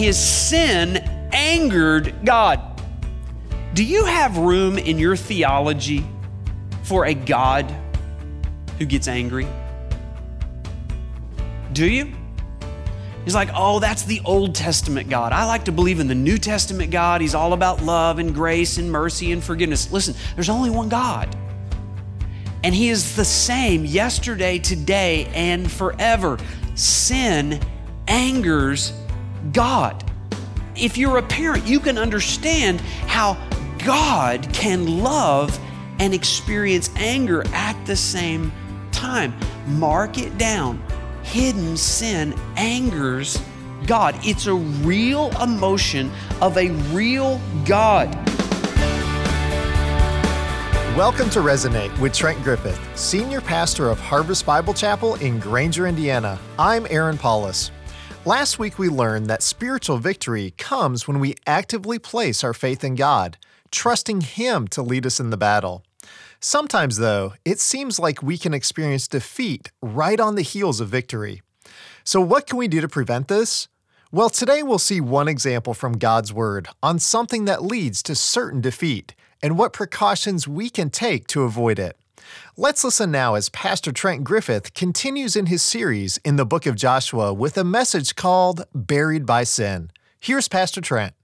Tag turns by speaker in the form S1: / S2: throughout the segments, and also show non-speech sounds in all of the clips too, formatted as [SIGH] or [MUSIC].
S1: his sin angered God. Do you have room in your theology for a God who gets angry? Do you? He's like, oh, that's the Old Testament God. I like to believe in the New Testament God. He's all about love and grace and mercy and forgiveness. Listen, there's only one God. And He is the same yesterday, today, and forever. Sin angers God. If you're a parent, you can understand how God can love and experience anger at the same time. Mark it down hidden sin angers God. It's a real emotion of a real God.
S2: Welcome to Resonate with Trent Griffith, Senior Pastor of Harvest Bible Chapel in Granger, Indiana. I'm Aaron Paulus. Last week we learned that spiritual victory comes when we actively place our faith in God, trusting Him to lead us in the battle. Sometimes, though, it seems like we can experience defeat right on the heels of victory. So, what can we do to prevent this? Well, today we'll see one example from God's Word on something that leads to certain defeat and what precautions we can take to avoid it. Let's listen now as Pastor Trent Griffith continues in his series in the book of Joshua with a message called Buried by Sin. Here's Pastor Trent.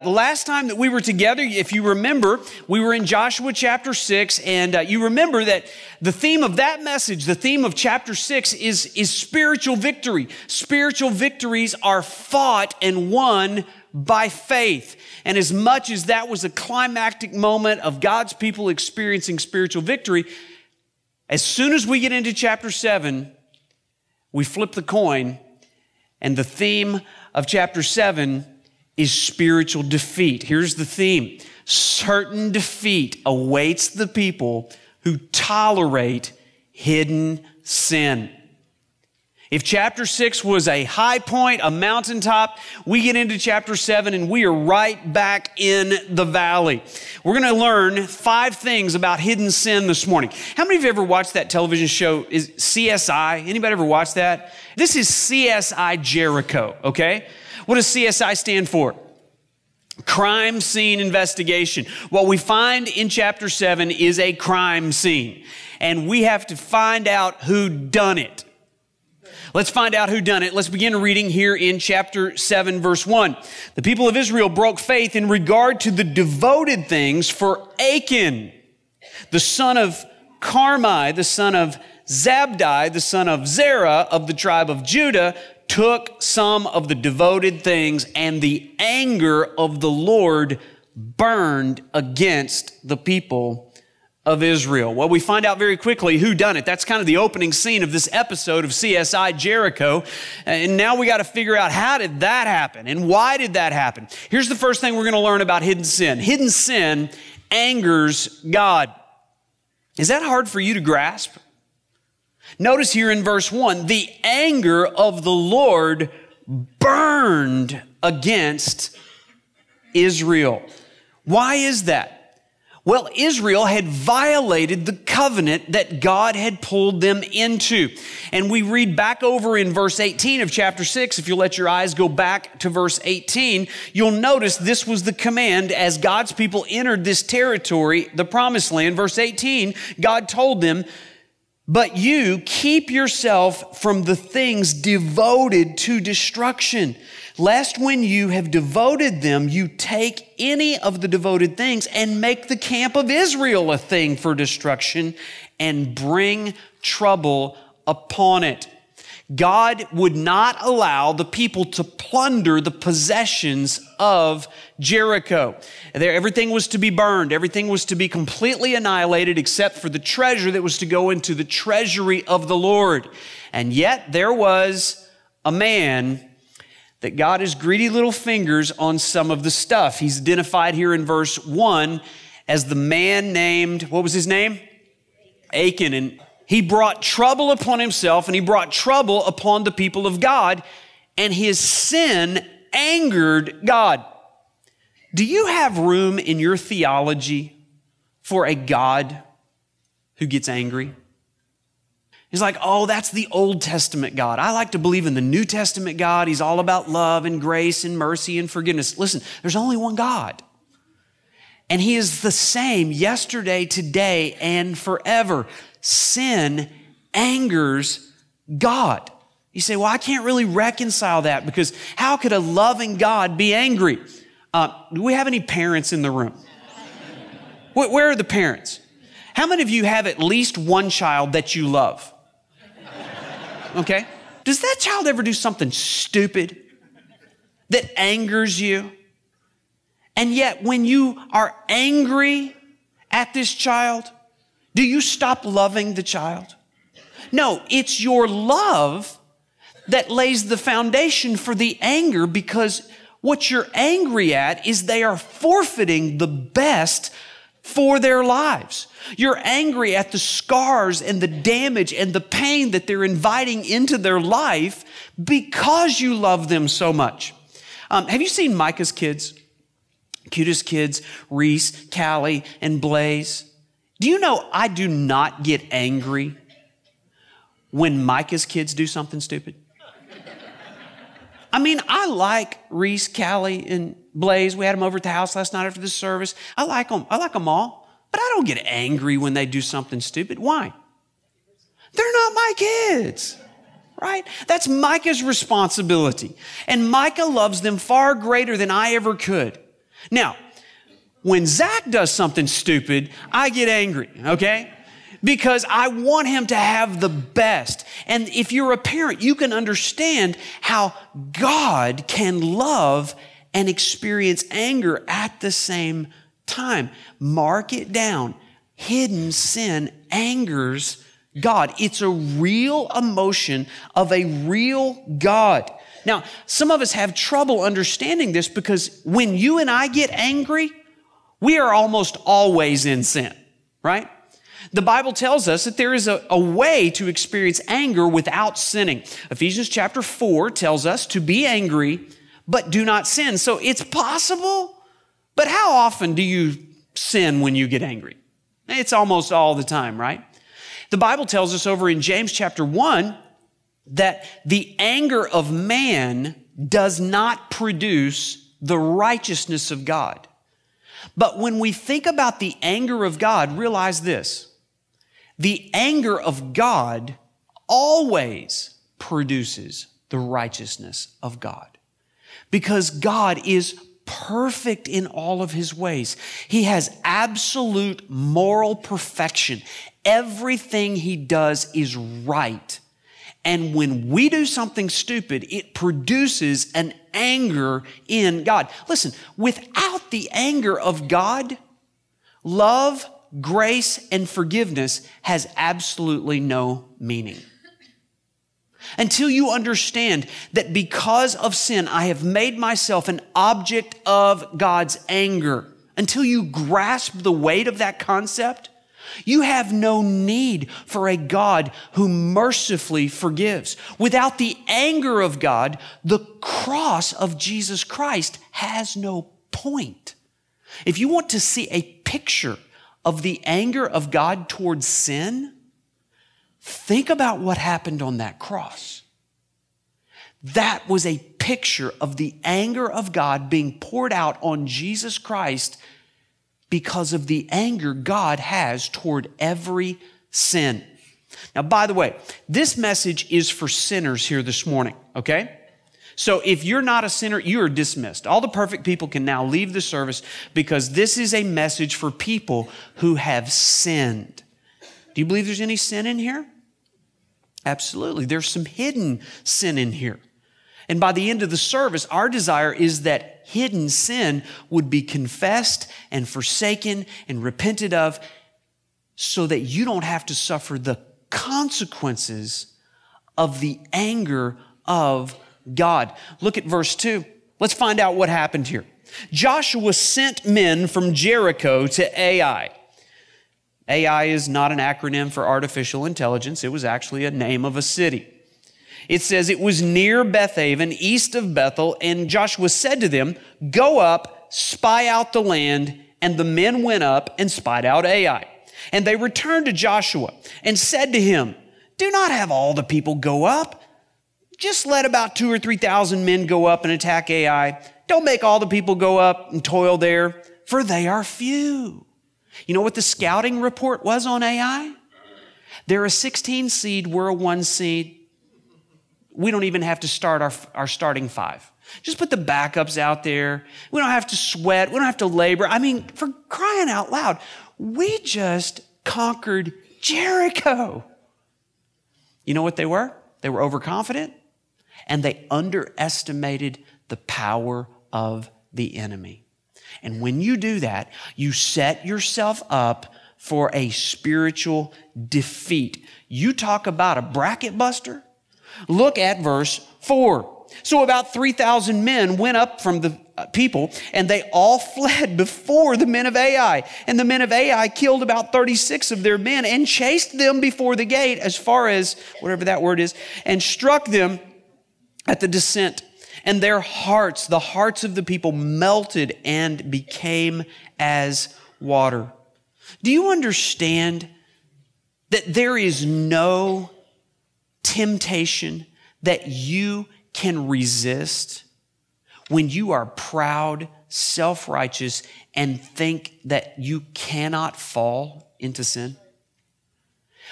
S1: The last time that we were together, if you remember, we were in Joshua chapter 6, and uh, you remember that the theme of that message, the theme of chapter 6, is, is spiritual victory. Spiritual victories are fought and won by faith. And as much as that was a climactic moment of God's people experiencing spiritual victory, as soon as we get into chapter 7, we flip the coin, and the theme of chapter 7 is spiritual defeat. Here's the theme certain defeat awaits the people who tolerate hidden sin. If chapter six was a high point, a mountaintop, we get into chapter seven and we are right back in the valley. We're going to learn five things about hidden sin this morning. How many of you ever watched that television show? Is CSI? Anybody ever watched that? This is CSI Jericho, okay? What does CSI stand for? Crime scene investigation. What we find in chapter 7 is a crime scene, and we have to find out who done it. Let's find out who done it. Let's begin reading here in chapter 7 verse 1. The people of Israel broke faith in regard to the devoted things for Achan, the son of Carmi, the son of Zabdi, the son of Zerah of the tribe of Judah, took some of the devoted things, and the anger of the Lord burned against the people of Israel. Well, we find out very quickly who done it. That's kind of the opening scene of this episode of CSI Jericho. And now we got to figure out how did that happen and why did that happen? Here's the first thing we're going to learn about hidden sin. Hidden sin angers God. Is that hard for you to grasp? Notice here in verse 1 the anger of the Lord burned against Israel. Why is that? Well, Israel had violated the covenant that God had pulled them into. And we read back over in verse 18 of chapter 6. If you let your eyes go back to verse 18, you'll notice this was the command as God's people entered this territory, the promised land. Verse 18, God told them, but you keep yourself from the things devoted to destruction, lest when you have devoted them, you take any of the devoted things and make the camp of Israel a thing for destruction and bring trouble upon it. God would not allow the people to plunder the possessions of Jericho. There, everything was to be burned. Everything was to be completely annihilated except for the treasure that was to go into the treasury of the Lord. And yet there was a man that God his greedy little fingers on some of the stuff. He's identified here in verse one as the man named, what was his name? Achan. And he brought trouble upon himself and he brought trouble upon the people of God, and his sin angered God. Do you have room in your theology for a God who gets angry? He's like, oh, that's the Old Testament God. I like to believe in the New Testament God. He's all about love and grace and mercy and forgiveness. Listen, there's only one God. And He is the same yesterday, today, and forever. Sin angers God. You say, well, I can't really reconcile that because how could a loving God be angry? Uh, do we have any parents in the room? Where are the parents? How many of you have at least one child that you love? Okay? Does that child ever do something stupid that angers you? And yet, when you are angry at this child, do you stop loving the child? No, it's your love that lays the foundation for the anger because what you're angry at is they are forfeiting the best for their lives. You're angry at the scars and the damage and the pain that they're inviting into their life because you love them so much. Um, have you seen Micah's kids? Cutest kids, Reese, Callie, and Blaze. Do you know I do not get angry when Micah's kids do something stupid? I mean, I like Reese, Callie, and Blaze. We had them over at the house last night after the service. I like them. I like them all. But I don't get angry when they do something stupid. Why? They're not my kids. Right? That's Micah's responsibility. And Micah loves them far greater than I ever could. Now, when Zach does something stupid, I get angry, okay? because I want him to have the best. And if you're a parent, you can understand how God can love and experience anger at the same time. Mark it down. Hidden sin angers God. It's a real emotion of a real God. Now, some of us have trouble understanding this because when you and I get angry, we are almost always in sin, right? The Bible tells us that there is a, a, way to experience anger without sinning. Ephesians chapter 4 tells us to be angry, but do not sin. So it's possible, but how often do you sin when you get angry? It's almost all the time, right? The Bible tells us over in James chapter 1 that the anger of man does not produce the righteousness of God. But when we think about the anger of God, realize this the anger of God always produces the righteousness of God because God is perfect in all of his ways. He has absolute moral perfection. Everything he does is right. And when we do something stupid, it produces an anger in God. Listen, without the anger of God, love grace and forgiveness has absolutely no meaning. Until you understand that because of sin, I have made myself an object of God's anger. Until you grasp the weight of that concept, you have no need for a God who mercifully forgives. Without the anger of God, the cross of Jesus Christ has no point. If you want to see a picture of the anger of God towards sin, think about what happened on that cross. That was a picture of the anger of God being poured out on Jesus Christ because of the anger God has toward every sin. Now, by the way, this message is for sinners here this morning, okay? So if you're not a sinner, you are dismissed. All the perfect people can now leave the service because this is a message for people who have sinned. Do you believe there's any sin in here? Absolutely. There's some hidden sin in here. And by the end of the service, our desire is that hidden sin would be confessed and forsaken and repented of so that you don't have to suffer the consequences of the anger of God. Look at verse 2. Let's find out what happened here. Joshua sent men from Jericho to Ai. Ai is not an acronym for artificial intelligence, it was actually a name of a city. It says it was near Bethaven, east of Bethel, and Joshua said to them, Go up, spy out the land. And the men went up and spied out Ai. And they returned to Joshua and said to him, Do not have all the people go up. Just let about two or 3,000 men go up and attack Ai. Don't make all the people go up and toil there, for they are few. You know what the scouting report was on Ai? They're a 16 seed, we're a one seed. We don't even have to start our, our starting five. Just put the backups out there. We don't have to sweat. We don't have to labor. I mean, for crying out loud, we just conquered Jericho. You know what they were? They were overconfident and they underestimated the power of the enemy. And when you do that, you set yourself up for a spiritual defeat. You talk about a bracket buster. Look at verse 4. So about 3,000 men went up from the uh, people, and they all [LAUGHS] fled before the men of Ai. And the men of Ai killed about 36 of their men and chased them before the gate as far as whatever that word is, and struck them at the descent. And their hearts, the hearts of the people, melted and became as water. Do you understand that there is no temptation that you can resist when you are proud, self righteous, and think that you cannot fall into sin?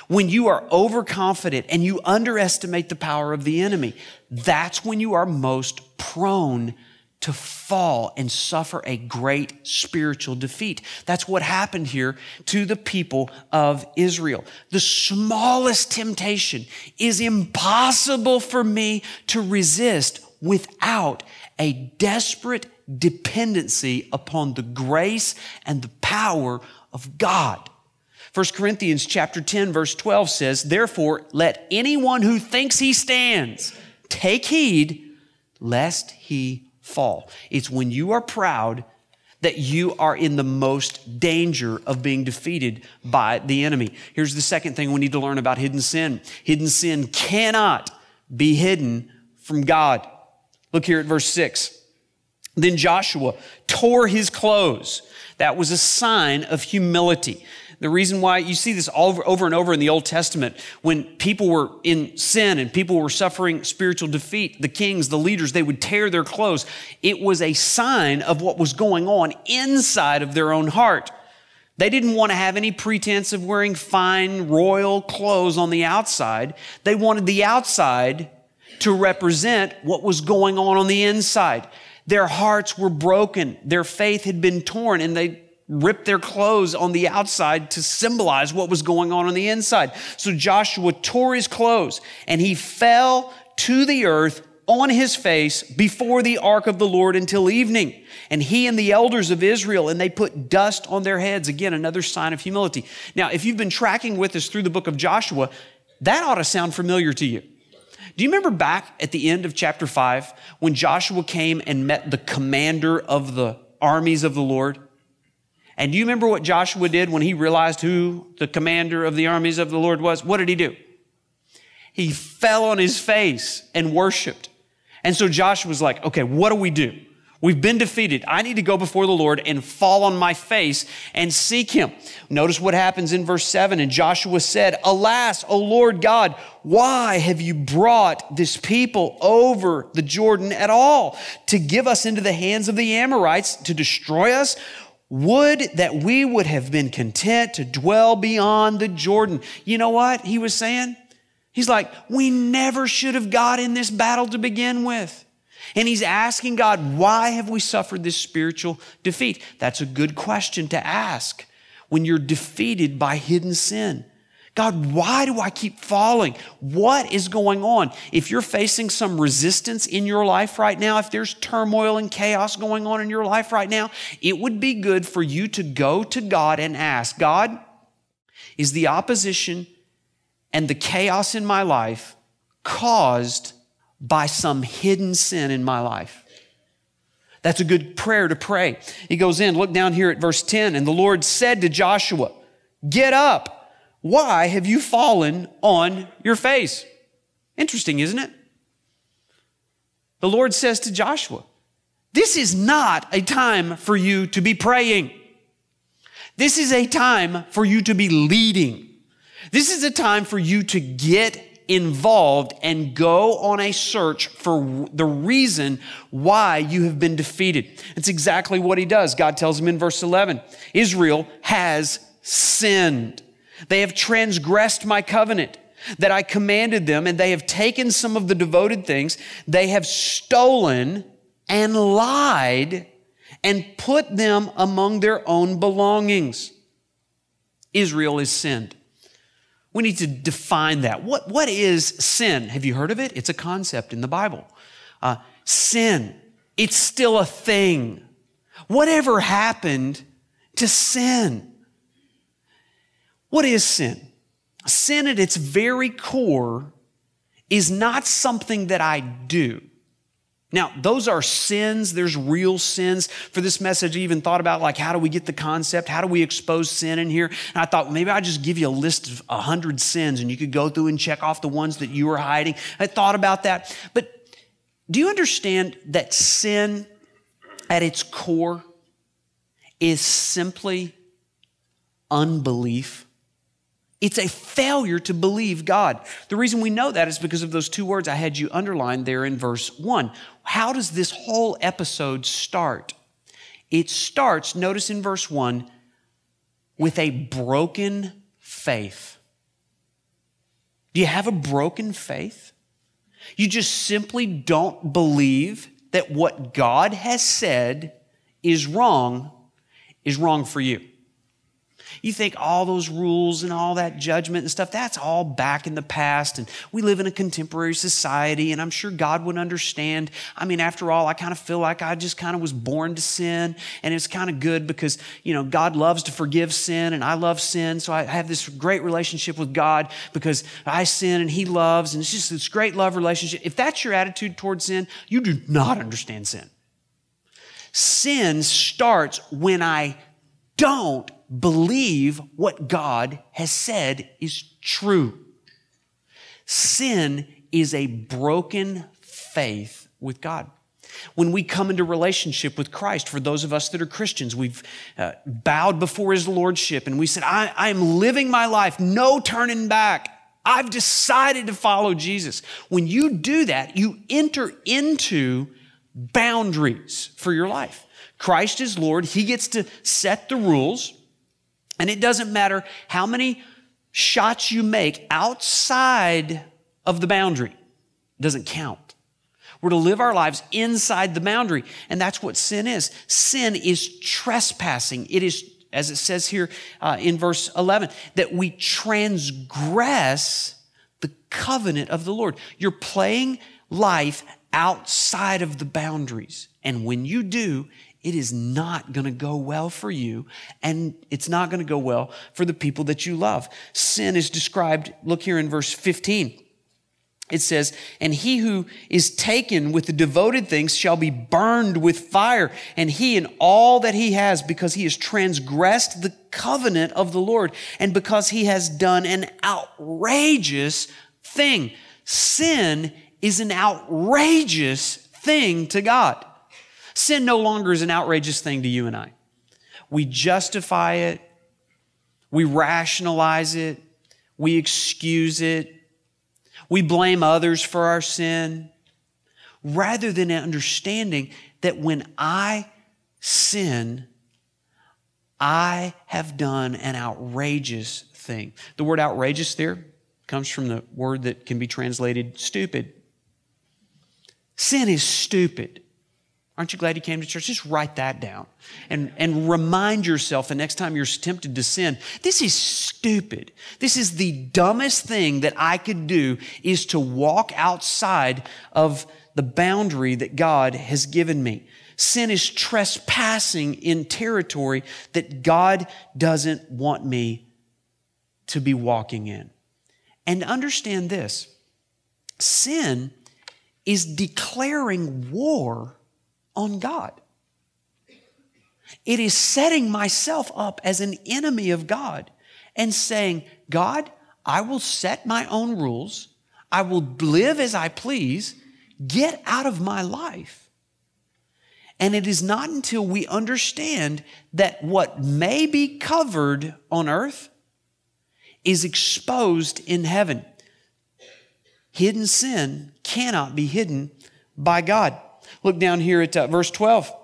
S1: When you are overconfident and you underestimate the power of the enemy, that's when you are most prone to fall and suffer a great spiritual defeat. That's what happened here to the people of Israel. The smallest temptation is impossible for me to resist without a desperate dependency upon the grace and the power of God. 1 Corinthians chapter 10 verse 12 says, "Therefore let anyone who thinks he stands take heed lest he fall. It's when you are proud that you are in the most danger of being defeated by the enemy. Here's the second thing we need to learn about hidden sin. Hidden sin cannot be hidden from God. Look here at verse 6. Then Joshua tore his clothes. That was a sign of humility. The reason why you see this over, over and over in the Old Testament, when people were in sin and people were suffering spiritual defeat, the kings, the leaders, they would tear their clothes. It was a sign of what was going on inside of their own heart. They didn't want to have any pretense of wearing fine royal clothes on the outside. They wanted the outside to represent what was going on on the inside. Their hearts were broken. Their faith had been torn and they ripped their clothes on the outside to symbolize what was going on on the inside. So Joshua tore his clothes and he fell to the earth on his face before the ark of the Lord until evening. And he and the elders of Israel, and they put dust on their heads. Again, another sign of humility. Now, if you've been tracking with us through the book of Joshua, that ought to sound familiar to you. Do you remember back at the end of chapter 5 when Joshua came and met the commander of the armies of the Lord? And do you remember what Joshua did when he realized who the commander of the armies of the Lord was? What did he do? He fell on his face and worshiped. And so Joshua was like, okay, what do we do? We've been defeated. I need to go before the Lord and fall on my face and seek him. Notice what happens in verse 7. And Joshua said, Alas, O Lord God, why have you brought this people over the Jordan at all to give us into the hands of the Amorites to destroy us? Would that we would have been content to dwell beyond the Jordan. You know what he was saying? He's like, we never should have got in this battle to begin with. And he's asking God, why have we suffered this spiritual defeat? That's a good question to ask when you're defeated by hidden sin. God, why do I keep falling? What is going on? If you're facing some resistance in your life right now, if there's turmoil and chaos going on in your life right now, it would be good for you to go to God and ask, God, is the opposition and the chaos in my life caused by some hidden sin in my life? That's a good prayer to pray. He goes in, look down here at verse 10, and the Lord said to Joshua, Get up why have you fallen on your face? Interesting, isn't it? The Lord says to Joshua, This is not a time for you to be praying. This is a time for you to be leading. This is a time for you to get involved and go on a search for the reason why you have been defeated. It's exactly what he does. God tells him in verse 11 Israel has sinned. They have transgressed my covenant that I commanded them, and they have taken some of the devoted things. They have stolen and lied and put them among their own belongings. Israel is sinned. We need to define that. What, what is sin? Have you heard of it? It's a concept in the Bible. Uh, sin, it's still a thing. Whatever happened to sin? What is sin? Sin at its very core is not something that I do. Now, those are sins. There's real sins. For this message, I even thought about like, how do we get the concept? How do we expose sin in here? And I thought, maybe I'll just give you a list of a hundred sins and you could go through and check off the ones that you were hiding. I thought about that. But do you understand that sin at its core is simply unbelief? It's a failure to believe God. The reason we know that is because of those two words I had you underlined there in verse one. How does this whole episode start? It starts, notice in verse one, with a broken faith. Do you have a broken faith? You just simply don't believe that what God has said is wrong, is wrong for you. You think all those rules and all that judgment and stuff, that's all back in the past. And we live in a contemporary society, and I'm sure God would understand. I mean, after all, I kind of feel like I just kind of was born to sin, and it's kind of good because, you know, God loves to forgive sin, and I love sin. So I have this great relationship with God because I sin and He loves, and it's just this great love relationship. If that's your attitude towards sin, you do not understand sin. Sin starts when I don't believe what God has said is true. Sin is a broken faith with God. When we come into relationship with Christ, for those of us that are Christians, we've uh, bowed before His Lordship and we said, I, I'm living my life, no turning back. I've decided to follow Jesus. When you do that, you enter into boundaries for your life. Christ is Lord. He gets to set the rules. And it doesn't matter how many shots you make outside of the boundary, it doesn't count. We're to live our lives inside the boundary. And that's what sin is. Sin is trespassing. It is, as it says here uh, in verse 11, that we transgress the covenant of the Lord. You're playing life outside of the boundaries. And when you do, it is not going to go well for you and it's not going to go well for the people that you love. Sin is described, look here in verse 15. It says, and he who is taken with the devoted things shall be burned with fire, and he and all that he has, because he has transgressed the covenant of the Lord, and because he has done an outrageous thing. Sin is an outrageous thing to God. Sin no longer is an outrageous thing to you and I. We justify it, we rationalize it, we excuse it, we blame others for our sin, rather than understanding that when I sin, I have done an outrageous thing. The word outrageous there comes from the word that can be translated stupid. Sin is stupid. Aren't you glad you came to church? Just write that down and, and remind yourself the next time you're tempted to sin. This is stupid. This is the dumbest thing that I could do is to walk outside of the boundary that God has given me. Sin is trespassing in territory that God doesn't want me to be walking in. And understand this sin is declaring war on God. It is setting myself up as an enemy of God and saying, God, I will set my own rules. I will live as I please. Get out of my life. And it is not until we understand that what may be covered on earth is exposed in heaven. Hidden sin cannot be hidden by God. Look down here at uh, verse 12.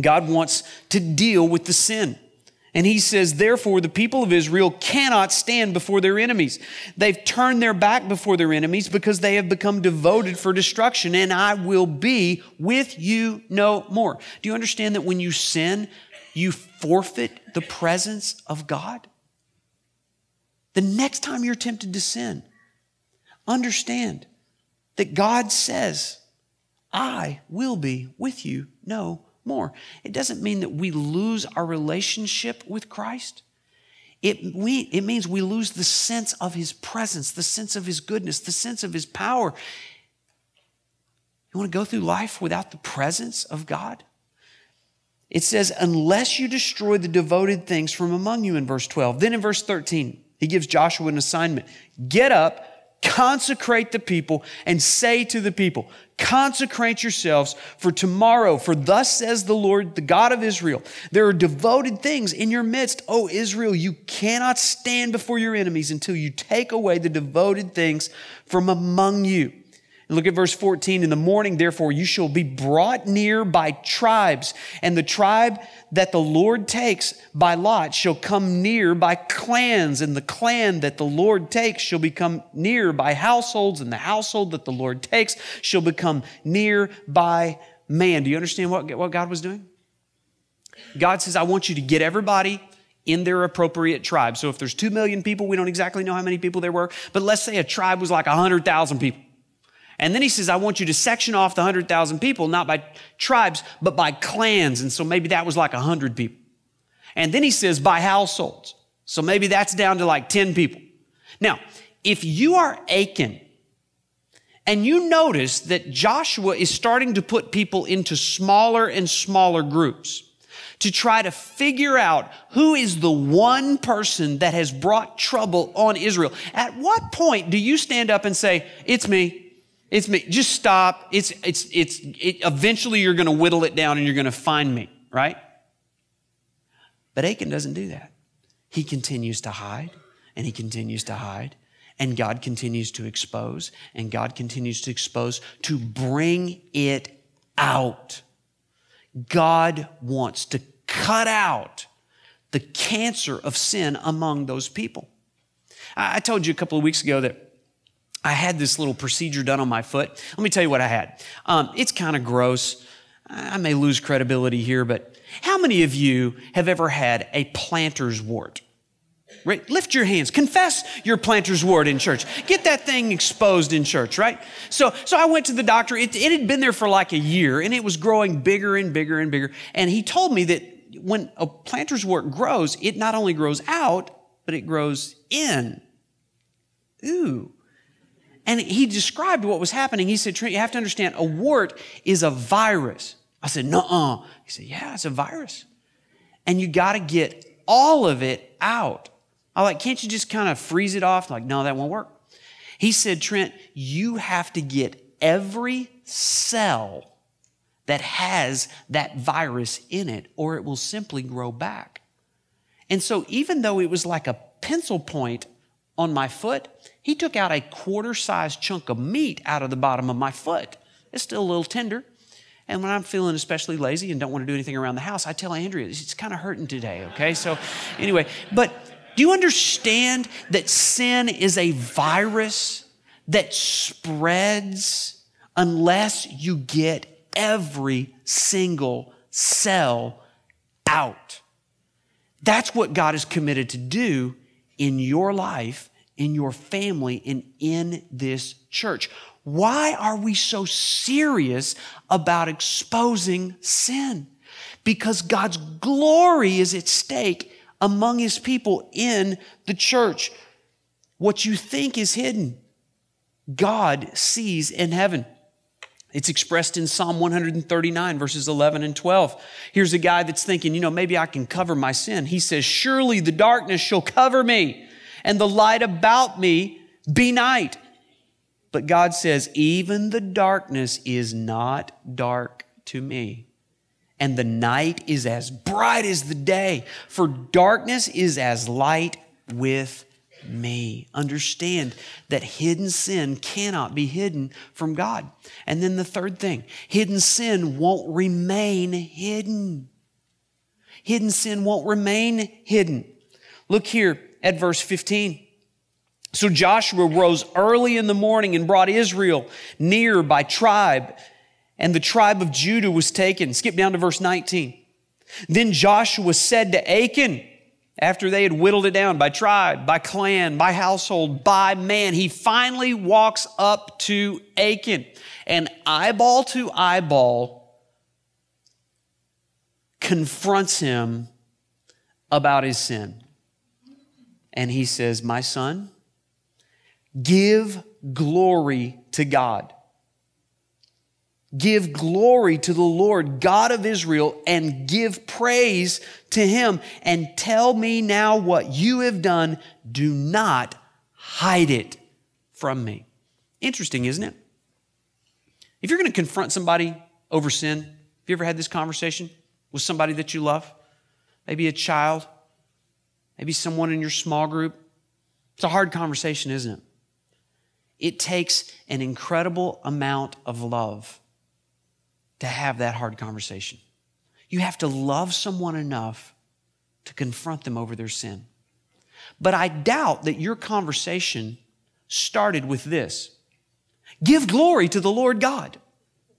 S1: God wants to deal with the sin. And he says, Therefore, the people of Israel cannot stand before their enemies. They've turned their back before their enemies because they have become devoted for destruction, and I will be with you no more. Do you understand that when you sin, you forfeit the presence of God? The next time you're tempted to sin, understand that God says, I will be with you no more. It doesn't mean that we lose our relationship with Christ. It, we, it means we lose the sense of his presence, the sense of his goodness, the sense of his power. You want to go through life without the presence of God? It says, unless you destroy the devoted things from among you in verse 12. Then in verse 13, he gives Joshua an assignment get up consecrate the people and say to the people, consecrate yourselves for tomorrow, for thus says the Lord, the God of Israel, there are devoted things in your midst. O Israel, you cannot stand before your enemies until you take away the devoted things from among you. Look at verse 14. In the morning, therefore, you shall be brought near by tribes, and the tribe that the Lord takes by lot shall come near by clans, and the clan that the Lord takes shall become near by households, and the household that the Lord takes shall become near by man. Do you understand what, what God was doing? God says, I want you to get everybody in their appropriate tribe. So if there's two million people, we don't exactly know how many people there were, but let's say a tribe was like 100,000 people. And then he says, I want you to section off the 100,000 people, not by tribes, but by clans. And so maybe that was like 100 people. And then he says, by households. So maybe that's down to like 10 people. Now, if you are Achan and you notice that Joshua is starting to put people into smaller and smaller groups to try to figure out who is the one person that has brought trouble on Israel, at what point do you stand up and say, It's me? It's me. Just stop. It's, it's, it's, it, eventually you're going to whittle it down and you're going to find me, right? But Achan doesn't do that. He continues to hide and he continues to hide and God continues to expose and God continues to expose to bring it out. God wants to cut out the cancer of sin among those people. I told you a couple of weeks ago that I had this little procedure done on my foot. Let me tell you what I had. Um, it's kind of gross. I may lose credibility here, but how many of you have ever had a planter's wart? Right? Lift your hands. Confess your planter's wart in church. Get that thing exposed in church, right? So, so I went to the doctor. It, it had been there for like a year and it was growing bigger and bigger and bigger. And he told me that when a planter's wart grows, it not only grows out, but it grows in. Ooh. And he described what was happening. He said, Trent, you have to understand, a wart is a virus. I said, no. Uh." He said, yeah, it's a virus. And you got to get all of it out. I like, can't you just kind of freeze it off? Like, no, that won't work. He said, Trent, you have to get every cell that has that virus in it, or it will simply grow back. And so, even though it was like a pencil point on my foot, he took out a quarter sized chunk of meat out of the bottom of my foot. It's still a little tender. And when I'm feeling especially lazy and don't want to do anything around the house, I tell Andrea, it's kind of hurting today, okay? So, anyway, but do you understand that sin is a virus that spreads unless you get every single cell out? That's what God is committed to do in your life in your family, and in this church. Why are we so serious about exposing sin? Because God's glory is at stake among his people in the church. What you think is hidden, God sees in heaven. It's expressed in Psalm 139, verses 11 and 12. Here's a guy that's thinking, you know, maybe I can cover my sin. He says, Surely the darkness shall cover me and the light about me be night. But God says, even the darkness is not dark to me. And the night is as bright as the day, for darkness is as light with me. Understand that hidden sin cannot be hidden from God. And then the third thing hidden sin won't remain hidden. Hidden sin won't remain hidden. Look here at verse 15. So Joshua rose early in the morning and brought Israel near by tribe, and the tribe of Judah was taken. Skip down to verse 19. Then Joshua said to Achan, after they had whittled it down by tribe, by clan, by household, by man, he finally walks up to Achan and eyeball to eyeball confronts him about his sin. And he says, My son, give glory to God. Give glory to the Lord, God of Israel, and give praise to him. And tell me now what you have done. Do not hide it from me. Interesting, isn't it? If you're going to confront somebody over sin, have you ever had this conversation with somebody that you love? Maybe a child, maybe someone in your small group. It's a hard conversation, isn't it? It takes an incredible amount of love to have that hard conversation. You have to love someone enough to confront them over their sin. But I doubt that your conversation started with this Give glory to the Lord God.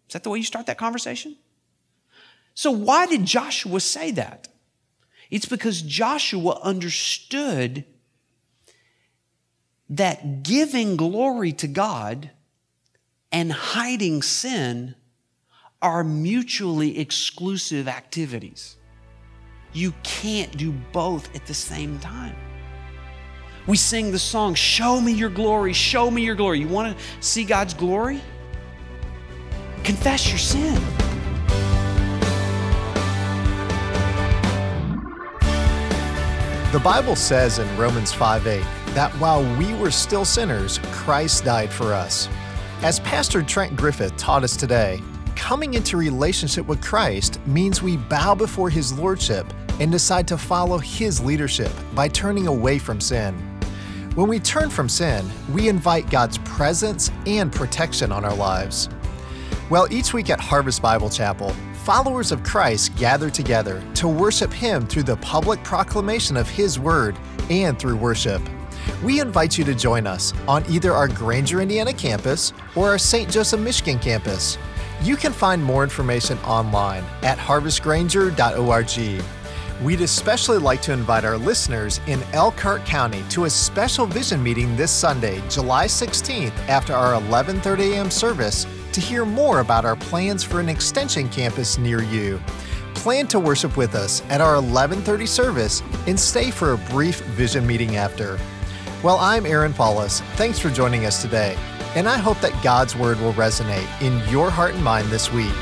S1: Is that the way you start that conversation? So, why did Joshua say that? It's because Joshua understood that giving glory to God and hiding sin are mutually exclusive activities. You can't do both at the same time. We sing the song, Show me your glory, show me your glory. You want to see God's glory? Confess your sin.
S2: The Bible says in Romans 5 8 that while we were still sinners, Christ died for us. As Pastor Trent Griffith taught us today, coming into relationship with Christ means we bow before His Lordship and decide to follow His leadership by turning away from sin. When we turn from sin, we invite God's presence and protection on our lives. Well, each week at Harvest Bible Chapel, followers of Christ gather together to worship Him through the public proclamation of His Word and through worship. We invite you to join us on either our Granger, Indiana campus or our St. Joseph, Michigan campus. You can find more information online at harvestgranger.org. We'd especially like to invite our listeners in Elkhart County to a special vision meeting this Sunday, July 16th after our 11:30 a.m. service to hear more about our plans for an extension campus near you. Plan to worship with us at our 11:30 service and stay for a brief vision meeting after. Well, I'm Aaron Paulus. Thanks for joining us today and I hope that God's Word will resonate in your heart and mind this week.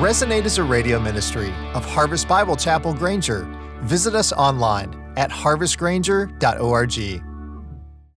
S2: Resonate is a radio ministry of Harvest Bible Chapel Granger. Visit us online at harvestgranger.org.